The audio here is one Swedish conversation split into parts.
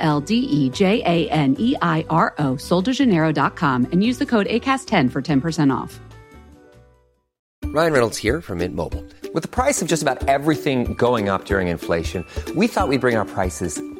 L D E J A N E I R O, soldejaneiro.com, and use the code ACAST10 for 10% off. Ryan Reynolds here from Mint Mobile. With the price of just about everything going up during inflation, we thought we'd bring our prices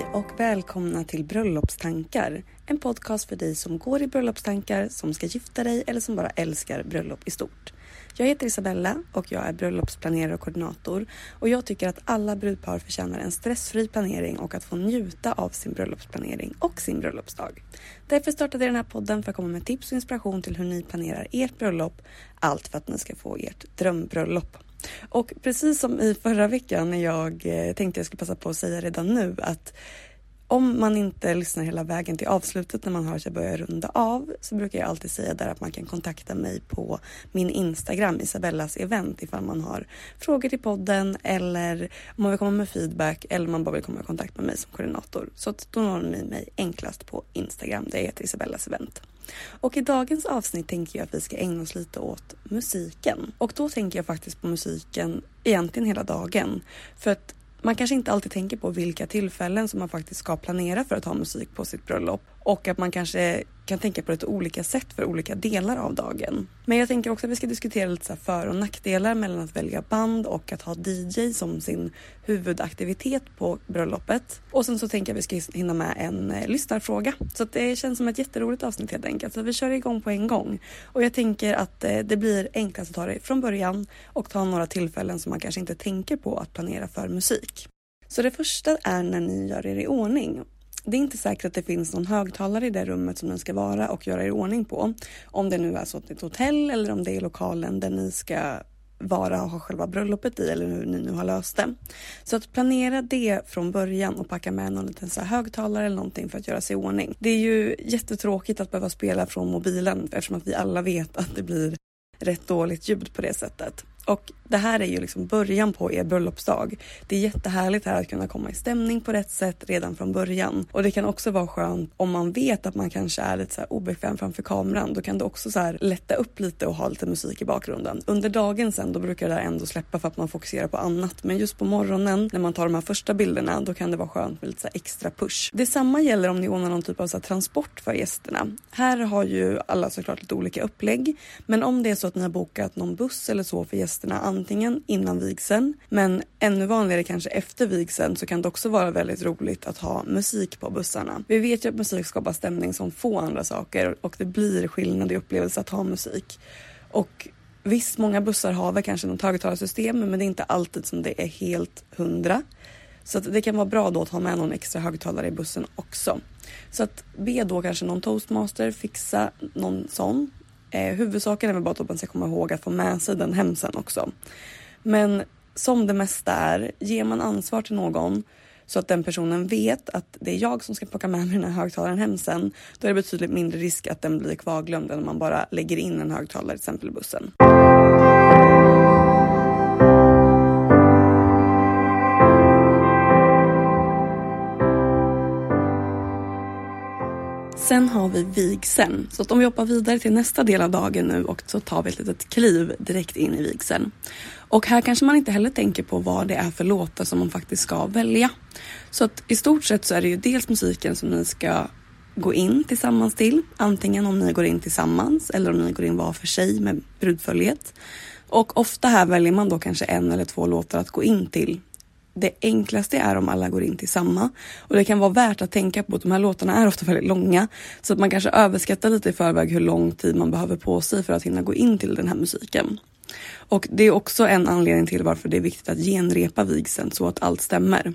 Hej och välkomna till Bröllopstankar. En podcast för dig som går i bröllopstankar, som ska gifta dig eller som bara älskar bröllop i stort. Jag heter Isabella och jag är bröllopsplanerare och koordinator och jag tycker att alla brudpar förtjänar en stressfri planering och att få njuta av sin bröllopsplanering och sin bröllopsdag. Därför startade jag den här podden för att komma med tips och inspiration till hur ni planerar ert bröllop. Allt för att ni ska få ert drömbröllop. Och precis som i förra veckan när jag eh, tänkte jag skulle passa på att säga redan nu att om man inte lyssnar hela vägen till avslutet när man hör att jag börjar runda av så brukar jag alltid säga där att man kan kontakta mig på min Instagram Isabellas event ifall man har frågor till podden eller om man vill komma med feedback eller om man bara vill komma i kontakt med mig som koordinator. Så att då når ni mig enklast på Instagram. Det heter Isabellas event. Och i dagens avsnitt tänker jag att vi ska ägna oss lite åt musiken. Och då tänker jag faktiskt på musiken egentligen hela dagen. För att man kanske inte alltid tänker på vilka tillfällen som man faktiskt ska planera för att ha musik på sitt bröllop och att man kanske kan tänka på lite olika sätt för olika delar av dagen. Men jag tänker också att vi ska diskutera lite så för och nackdelar mellan att välja band och att ha DJ som sin huvudaktivitet på bröllopet. Och sen så tänker jag att vi ska hinna med en eh, lyssnarfråga. Så att det känns som ett jätteroligt avsnitt helt enkelt. Så vi kör igång på en gång. Och jag tänker att eh, det blir enklast att ta det från början och ta några tillfällen som man kanske inte tänker på att planera för musik. Så det första är när ni gör er i ordning. Det är inte säkert att det finns någon högtalare i det rummet som den ska vara och göra i ordning på. Om det nu är så att det är ett hotell eller om det är lokalen där ni ska vara och ha själva bröllopet i eller hur ni nu har löst det. Så att planera det från början och packa med någon liten så här högtalare eller någonting för att göra sig i ordning. Det är ju jättetråkigt att behöva spela från mobilen eftersom att vi alla vet att det blir rätt dåligt ljud på det sättet. Och det här är ju liksom början på er bröllopsdag. Det är jättehärligt här att kunna komma i stämning på rätt sätt redan från början. Och det kan också vara skönt om man vet att man kanske är lite så här obekväm framför kameran. Då kan det också så här lätta upp lite och ha lite musik i bakgrunden. Under dagen sen då brukar det ändå släppa för att man fokuserar på annat. Men just på morgonen när man tar de här första bilderna då kan det vara skönt med lite så extra push. Detsamma gäller om ni ordnar någon typ av så transport för gästerna. Här har ju alla såklart lite olika upplägg. Men om det är så att ni har bokat någon buss eller så för gästerna antingen innan vigseln men ännu vanligare kanske efter vigseln så kan det också vara väldigt roligt att ha musik på bussarna. Vi vet ju att musik skapar stämning som få andra saker och det blir skillnad i upplevelse att ha musik. Och visst, många bussar har väl kanske något högtalarsystem men det är inte alltid som det är helt hundra. Så att det kan vara bra då att ha med någon extra högtalare i bussen också. Så att be då kanske någon toastmaster fixa någon sån Eh, huvudsaken är väl bara att man ska komma ihåg att få med sig den hem sen också. Men som det mesta är, ger man ansvar till någon så att den personen vet att det är jag som ska plocka med mig den här högtalaren hem sen, då är det betydligt mindre risk att den blir kvarglömd än om man bara lägger in en högtalare till exempel i bussen. Sen har vi vigseln. Så att om vi hoppar vidare till nästa del av dagen nu och så tar vi ett litet kliv direkt in i vigseln. Och här kanske man inte heller tänker på vad det är för låtar som man faktiskt ska välja. Så att i stort sett så är det ju dels musiken som ni ska gå in tillsammans till. Antingen om ni går in tillsammans eller om ni går in var för sig med brudföljet. Och ofta här väljer man då kanske en eller två låtar att gå in till det enklaste är om alla går in till samma. Och det kan vara värt att tänka på att de här låtarna är ofta väldigt långa. Så att man kanske överskattar lite i förväg hur lång tid man behöver på sig för att hinna gå in till den här musiken. Och det är också en anledning till varför det är viktigt att genrepa vigseln så att allt stämmer.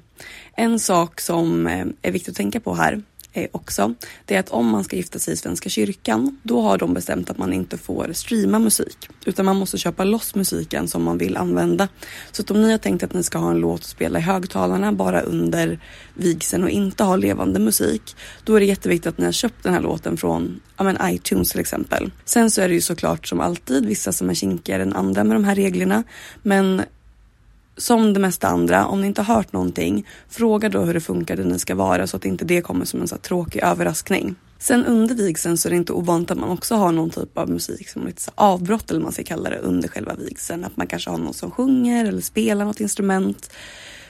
En sak som eh, är viktigt att tänka på här Eh, också, det är att om man ska gifta sig i Svenska kyrkan, då har de bestämt att man inte får streama musik, utan man måste köpa loss musiken som man vill använda. Så att om ni har tänkt att ni ska ha en låt att spela i högtalarna bara under vigseln och inte ha levande musik, då är det jätteviktigt att ni har köpt den här låten från ja, men iTunes till exempel. Sen så är det ju såklart som alltid vissa som är kinkigare än andra med de här reglerna, men som det mesta andra, om ni inte har hört någonting, fråga då hur det funkar där ni ska vara så att inte det kommer som en så tråkig överraskning. Sen under vigseln så är det inte ovanligt att man också har någon typ av musik som lite så avbrott eller man ska kalla det under själva vigseln. Att man kanske har någon som sjunger eller spelar något instrument.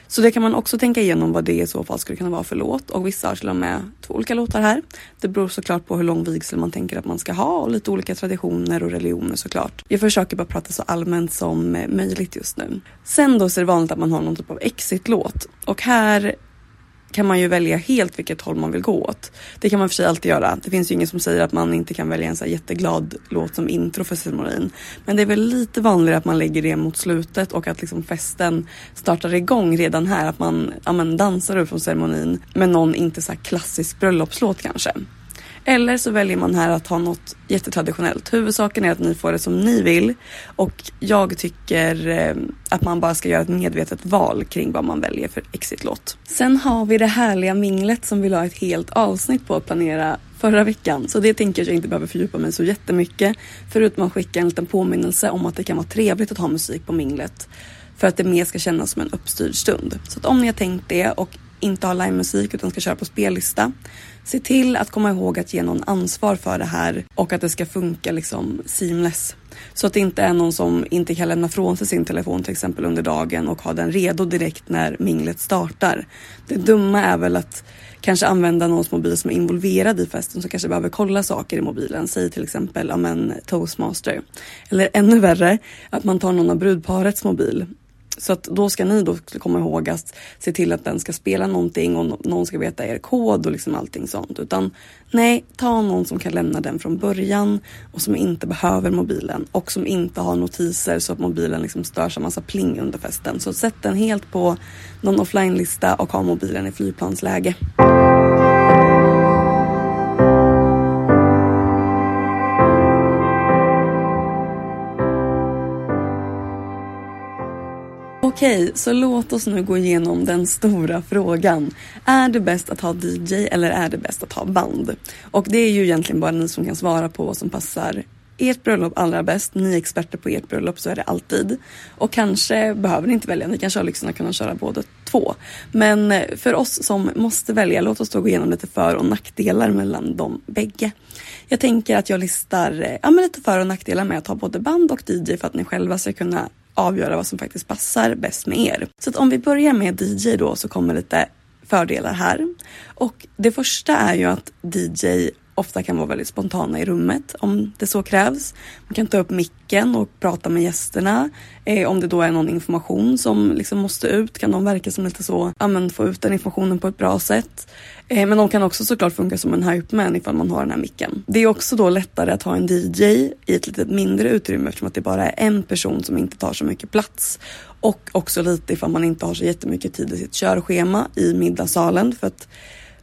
Så det kan man också tänka igenom vad det i så fall skulle kunna vara för låt och vissa har till och med två olika låtar här. Det beror såklart på hur lång vigsel man tänker att man ska ha och lite olika traditioner och religioner såklart. Jag försöker bara prata så allmänt som möjligt just nu. Sen då så är det vanligt att man har någon typ av exit-låt och här kan man ju välja helt vilket håll man vill gå åt. Det kan man för sig alltid göra. Det finns ju ingen som säger att man inte kan välja en så här jätteglad låt som intro för ceremonin. Men det är väl lite vanligare att man lägger det mot slutet och att liksom festen startar igång redan här. Att man ja, men dansar upp från ceremonin med någon inte så här klassisk bröllopslåt kanske. Eller så väljer man här att ha något jättetraditionellt. Huvudsaken är att ni får det som ni vill och jag tycker eh, att man bara ska göra ett medvetet val kring vad man väljer för exitlåt. Sen har vi det härliga minglet som vi la ett helt avsnitt på att planera förra veckan. Så det tänker jag inte behöver fördjupa mig så jättemycket. Förutom att skicka en liten påminnelse om att det kan vara trevligt att ha musik på minglet. För att det mer ska kännas som en uppstyrd stund. Så att om ni har tänkt det och inte har livemusik utan ska köra på spellista se till att komma ihåg att ge någon ansvar för det här och att det ska funka liksom seamless. Så att det inte är någon som inte kan lämna från sig sin telefon till exempel under dagen och ha den redo direkt när minglet startar. Det dumma är väl att kanske använda någons mobil som är involverad i festen som kanske behöver kolla saker i mobilen. Säg till exempel ja, men, toastmaster. Eller ännu värre att man tar någon av brudparets mobil så att då ska ni då komma ihåg att se till att den ska spela någonting och någon ska veta er kod och liksom allting sånt. Utan nej, ta någon som kan lämna den från början och som inte behöver mobilen och som inte har notiser så att mobilen liksom störs av massa pling under festen. Så sätt den helt på någon offline-lista och ha mobilen i flygplansläge. Okej, så låt oss nu gå igenom den stora frågan. Är det bäst att ha DJ eller är det bäst att ha band? Och det är ju egentligen bara ni som kan svara på vad som passar ert bröllop allra bäst. Ni är experter på ert bröllop, så är det alltid. Och kanske behöver ni inte välja, ni kanske har lyxen att kunna köra båda två. Men eh, för oss som måste välja, låt oss då gå igenom lite för och nackdelar mellan de bägge. Jag tänker att jag listar eh, ja, men lite för och nackdelar med att ha både band och DJ för att ni själva ska kunna avgöra vad som faktiskt passar bäst med er. Så att om vi börjar med DJ då så kommer lite fördelar här. Och det första är ju att DJ ofta kan vara väldigt spontana i rummet om det så krävs. Man kan ta upp micken och prata med gästerna. Eh, om det då är någon information som liksom måste ut kan de verka som lite så, ja men få ut den informationen på ett bra sätt. Eh, men de kan också såklart funka som en hypeman ifall man har den här micken. Det är också då lättare att ha en DJ i ett lite mindre utrymme eftersom att det bara är en person som inte tar så mycket plats. Och också lite ifall man inte har så jättemycket tid i sitt körschema i middagssalen för att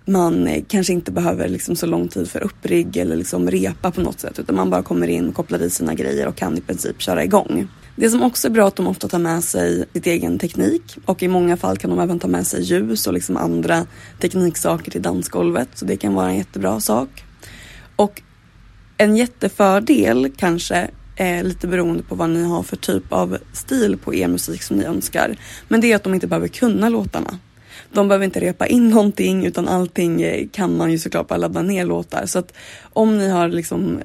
man eh, kanske inte behöver liksom så lång tid för upprigg eller liksom repa på något sätt utan man bara kommer in, kopplar i sina grejer och kan i princip köra igång. Det som också är bra är att de ofta tar med sig sitt egen teknik och i många fall kan de även ta med sig ljus och liksom andra tekniksaker till dansgolvet så det kan vara en jättebra sak. Och en jättefördel kanske är lite beroende på vad ni har för typ av stil på er musik som ni önskar. Men det är att de inte behöver kunna låtarna. De behöver inte repa in någonting utan allting eh, kan man ju såklart bara ladda ner låtar. Så att om ni har liksom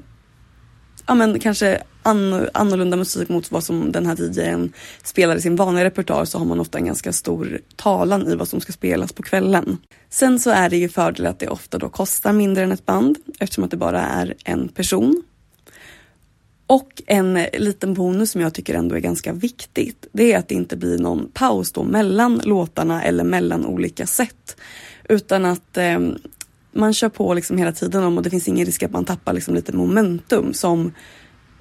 ja men kanske annorlunda musik mot vad som den här DJn spelar i sin vanliga repertoar så har man ofta en ganska stor talan i vad som ska spelas på kvällen. Sen så är det ju fördel att det ofta då kostar mindre än ett band eftersom att det bara är en person. Och en liten bonus som jag tycker ändå är ganska viktigt. Det är att det inte blir någon paus då mellan låtarna eller mellan olika sätt. Utan att eh, man kör på liksom hela tiden och det finns ingen risk att man tappar liksom lite momentum som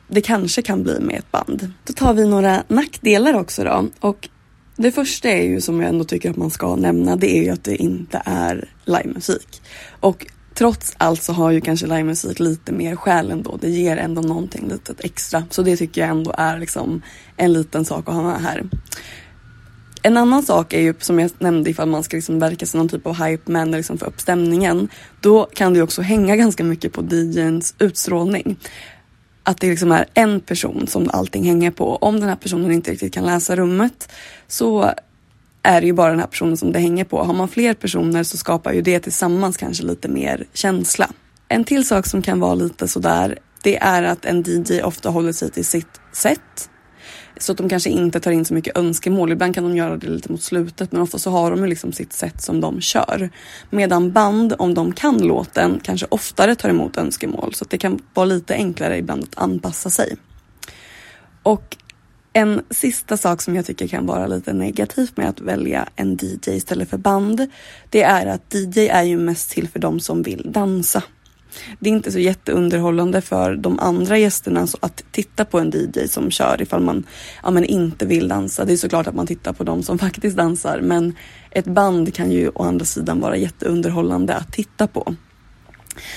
det kanske kan bli med ett band. Då tar vi några nackdelar också då. Och det första är ju som jag ändå tycker att man ska nämna, det är ju att det inte är livemusik. Och trots allt så har ju kanske livemusik lite mer själ ändå. Det ger ändå någonting litet extra. Så det tycker jag ändå är liksom en liten sak att ha med här. En annan sak är ju som jag nämnde ifall man ska liksom verka som någon typ av hype man liksom få upp stämningen. Då kan det ju också hänga ganska mycket på DJns utstrålning. Att det liksom är en person som allting hänger på. Om den här personen inte riktigt kan läsa rummet så är det ju bara den här personen som det hänger på. Har man fler personer så skapar ju det tillsammans kanske lite mer känsla. En till sak som kan vara lite sådär, det är att en DJ ofta håller sig till sitt sätt så att de kanske inte tar in så mycket önskemål. Ibland kan de göra det lite mot slutet men ofta så har de ju liksom sitt sätt som de kör. Medan band, om de kan låten, kanske oftare tar emot önskemål. Så att det kan vara lite enklare ibland att anpassa sig. Och en sista sak som jag tycker kan vara lite negativt med att välja en DJ istället för band. Det är att DJ är ju mest till för de som vill dansa. Det är inte så jätteunderhållande för de andra gästerna att titta på en DJ som kör ifall man ja, men inte vill dansa. Det är såklart att man tittar på de som faktiskt dansar men ett band kan ju å andra sidan vara jätteunderhållande att titta på.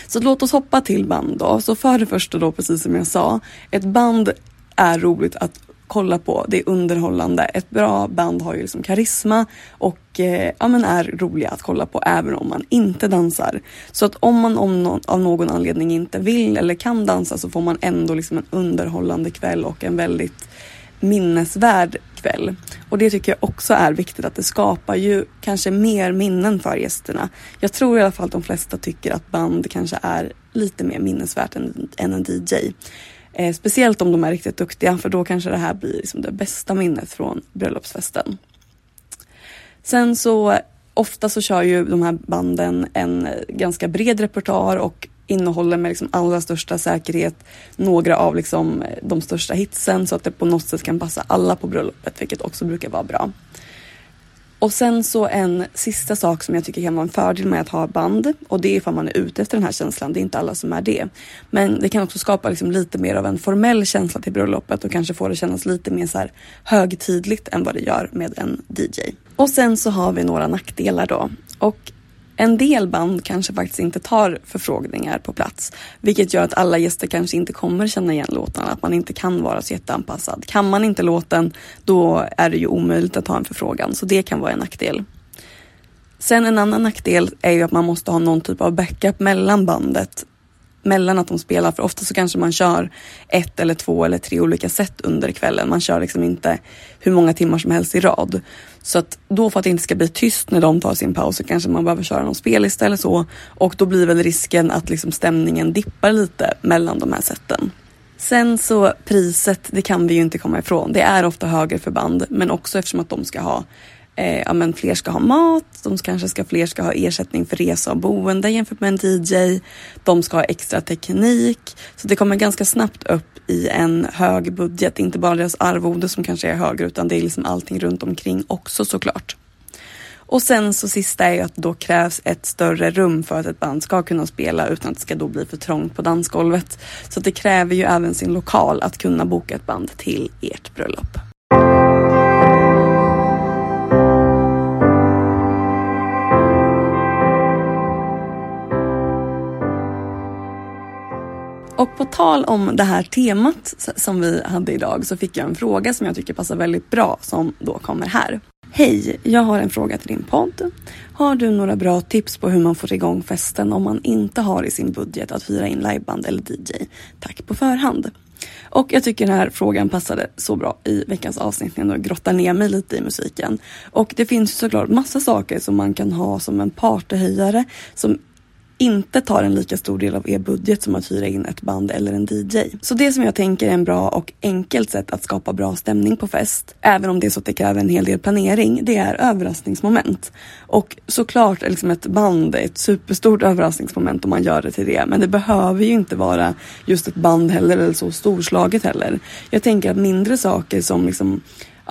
Så låt oss hoppa till band då. Så för det första då, precis som jag sa, ett band är roligt att kolla på. Det är underhållande. Ett bra band har ju liksom karisma och eh, ja, men är roliga att kolla på även om man inte dansar. Så att om man om någon, av någon anledning inte vill eller kan dansa så får man ändå liksom en underhållande kväll och en väldigt minnesvärd kväll. Och det tycker jag också är viktigt att det skapar ju kanske mer minnen för gästerna. Jag tror i alla fall att de flesta tycker att band kanske är lite mer minnesvärt än, än en DJ. Eh, speciellt om de är riktigt duktiga för då kanske det här blir liksom det bästa minnet från bröllopsfesten. Sen så ofta så kör ju de här banden en ganska bred repertoar och innehåller med liksom allra största säkerhet några av liksom de största hitsen så att det på något sätt kan passa alla på bröllopet vilket också brukar vara bra. Och sen så en sista sak som jag tycker kan vara en fördel med att ha band och det är ifall man är ute efter den här känslan. Det är inte alla som är det. Men det kan också skapa liksom lite mer av en formell känsla till bröllopet och kanske få det kännas lite mer så här högtidligt än vad det gör med en DJ. Och sen så har vi några nackdelar då. Och en del band kanske faktiskt inte tar förfrågningar på plats, vilket gör att alla gäster kanske inte kommer känna igen låtarna, att man inte kan vara så jätteanpassad. Kan man inte låten, då är det ju omöjligt att ta en förfrågan, så det kan vara en nackdel. Sen en annan nackdel är ju att man måste ha någon typ av backup mellan bandet mellan att de spelar. För ofta så kanske man kör ett eller två eller tre olika set under kvällen. Man kör liksom inte hur många timmar som helst i rad. Så att då för att det inte ska bli tyst när de tar sin paus så kanske man behöver köra någon spellista eller så. Och då blir väl risken att liksom stämningen dippar lite mellan de här seten. Sen så priset, det kan vi ju inte komma ifrån. Det är ofta högre för band, men också eftersom att de ska ha eh, ja, men fler ska ha mat, de kanske ska, fler ska ha ersättning för resa och boende jämfört med en DJ. De ska ha extra teknik. Så det kommer ganska snabbt upp i en hög budget. Inte bara deras arvode som kanske är högre utan det är liksom allting runt omkring också såklart. Och sen så sista är ju att då krävs ett större rum för att ett band ska kunna spela utan att det ska då bli för trångt på dansgolvet. Så det kräver ju även sin lokal att kunna boka ett band till ert bröllop. Och på tal om det här temat som vi hade idag så fick jag en fråga som jag tycker passar väldigt bra som då kommer här. Hej, jag har en fråga till din podd. Har du några bra tips på hur man får igång festen om man inte har i sin budget att hyra in liveband eller DJ? Tack på förhand. Och jag tycker den här frågan passade så bra i veckans avsnitt när jag grottar ner mig lite i musiken. Och det finns såklart massa saker som man kan ha som en partyhöjare som inte tar en lika stor del av er budget som att hyra in ett band eller en DJ. Så det som jag tänker är en bra och enkelt sätt att skapa bra stämning på fest, även om det är så att det kräver en hel del planering, det är överraskningsmoment. Och såklart är liksom ett band ett superstort överraskningsmoment om man gör det till det, men det behöver ju inte vara just ett band heller eller så storslaget heller. Jag tänker att mindre saker som liksom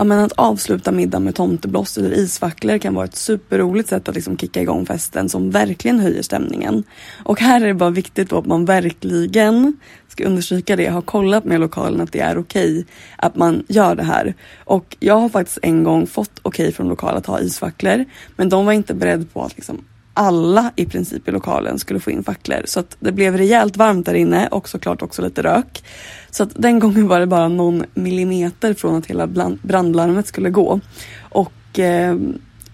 ja, men att avsluta middagen med tomtebloss eller isfacklor kan vara ett superroligt sätt att liksom kicka igång festen som verkligen höjer stämningen. Och här är det bara viktigt att man verkligen, ska understryka det, har kollat med lokalen att det är okej okay att man gör det här. Och jag har faktiskt en gång fått okej okay från lokalen att ha isfacklor men de var inte beredda på att liksom alla i princip i lokalen skulle få in facklor. Så att det blev rejält varmt där inne och såklart också lite rök. Så att den gången var det bara någon millimeter från att hela brandlarmet skulle gå. Och eh,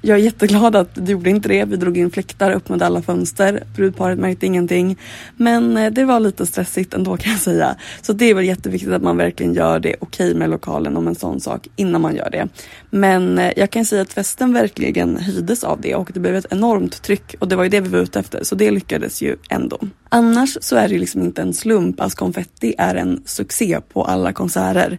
jag är jätteglad att du gjorde inte det. Vi drog in fläktar, öppnade alla fönster. Brudparet märkte ingenting. Men eh, det var lite stressigt ändå kan jag säga. Så det är väl jätteviktigt att man verkligen gör det okej okay med lokalen om en sån sak innan man gör det. Men eh, jag kan säga att festen verkligen höjdes av det och det blev ett enormt tryck och det var ju det vi var ute efter så det lyckades ju ändå. Annars så är det ju liksom inte en slump att konfetti är en succé på alla konserter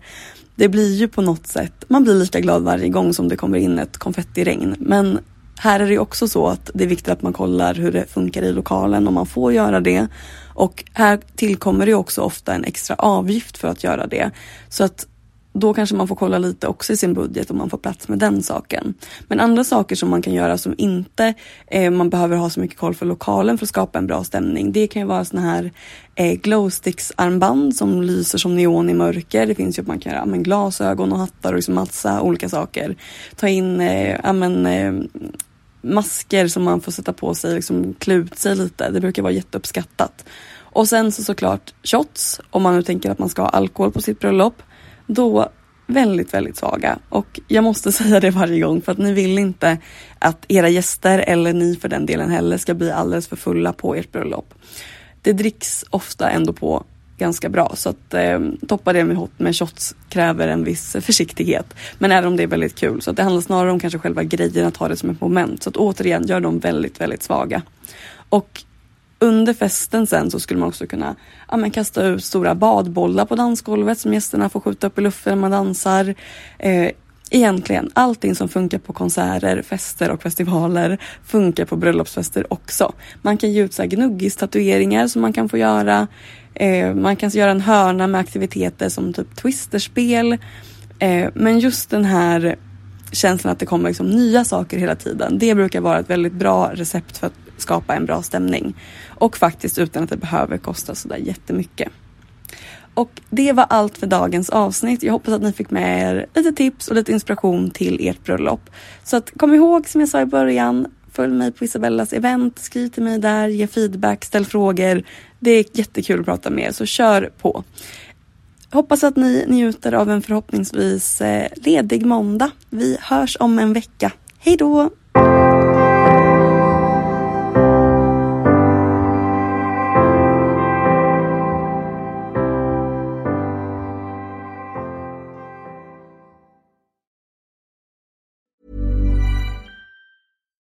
det blir ju på något sätt, man blir lika glad varje gång som det kommer in ett konfettiregn. Men här är det också så att det är viktigt att man kollar hur det funkar i lokalen om man får göra det. Och här tillkommer det också ofta en extra avgift för att göra det. Så att då kanske man får kolla lite också i sin budget om man får plats med den saken. Men andra saker som man kan göra som inte eh, man behöver ha så mycket koll för lokalen för att skapa en bra stämning. Det kan ju vara såna här eh, glowsticks armband som lyser som neon i mörker. Det finns ju att man kan göra men, glasögon och hattar och liksom massa olika saker. Ta in eh, amen, eh, masker som man får sätta på sig, liksom klä ut sig lite. Det brukar vara jätteuppskattat. Och sen så såklart shots om man nu tänker att man ska ha alkohol på sitt bröllop då väldigt, väldigt svaga. Och jag måste säga det varje gång för att ni vill inte att era gäster eller ni för den delen heller ska bli alldeles för fulla på ert bröllop. Det dricks ofta ändå på ganska bra så att eh, toppa det med, med shots kräver en viss försiktighet. Men även om det är väldigt kul så att det handlar snarare om kanske själva grejen att ha det som ett moment. Så att återigen, gör dem väldigt, väldigt svaga. Och under festen sen så skulle man också kunna ja, men kasta ut stora badbollar på dansgolvet som gästerna får skjuta upp i luften när man dansar. Eh, egentligen allting som funkar på konserter, fester och festivaler funkar på bröllopsfester också. Man kan ge ut gnuggis-tatueringar som man kan få göra. Eh, man kan göra en hörna med aktiviteter som typ twisterspel. Eh, men just den här känslan att det kommer liksom nya saker hela tiden. Det brukar vara ett väldigt bra recept för att skapa en bra stämning. Och faktiskt utan att det behöver kosta sådär jättemycket. Och det var allt för dagens avsnitt. Jag hoppas att ni fick med er lite tips och lite inspiration till ert bröllop. Så att kom ihåg som jag sa i början, följ mig på Isabellas event, skriv till mig där, ge feedback, ställ frågor. Det är jättekul att prata med er, så kör på. Hoppas att ni njuter av en förhoppningsvis eh, ledig måndag. Vi hörs om en vecka. Hej då!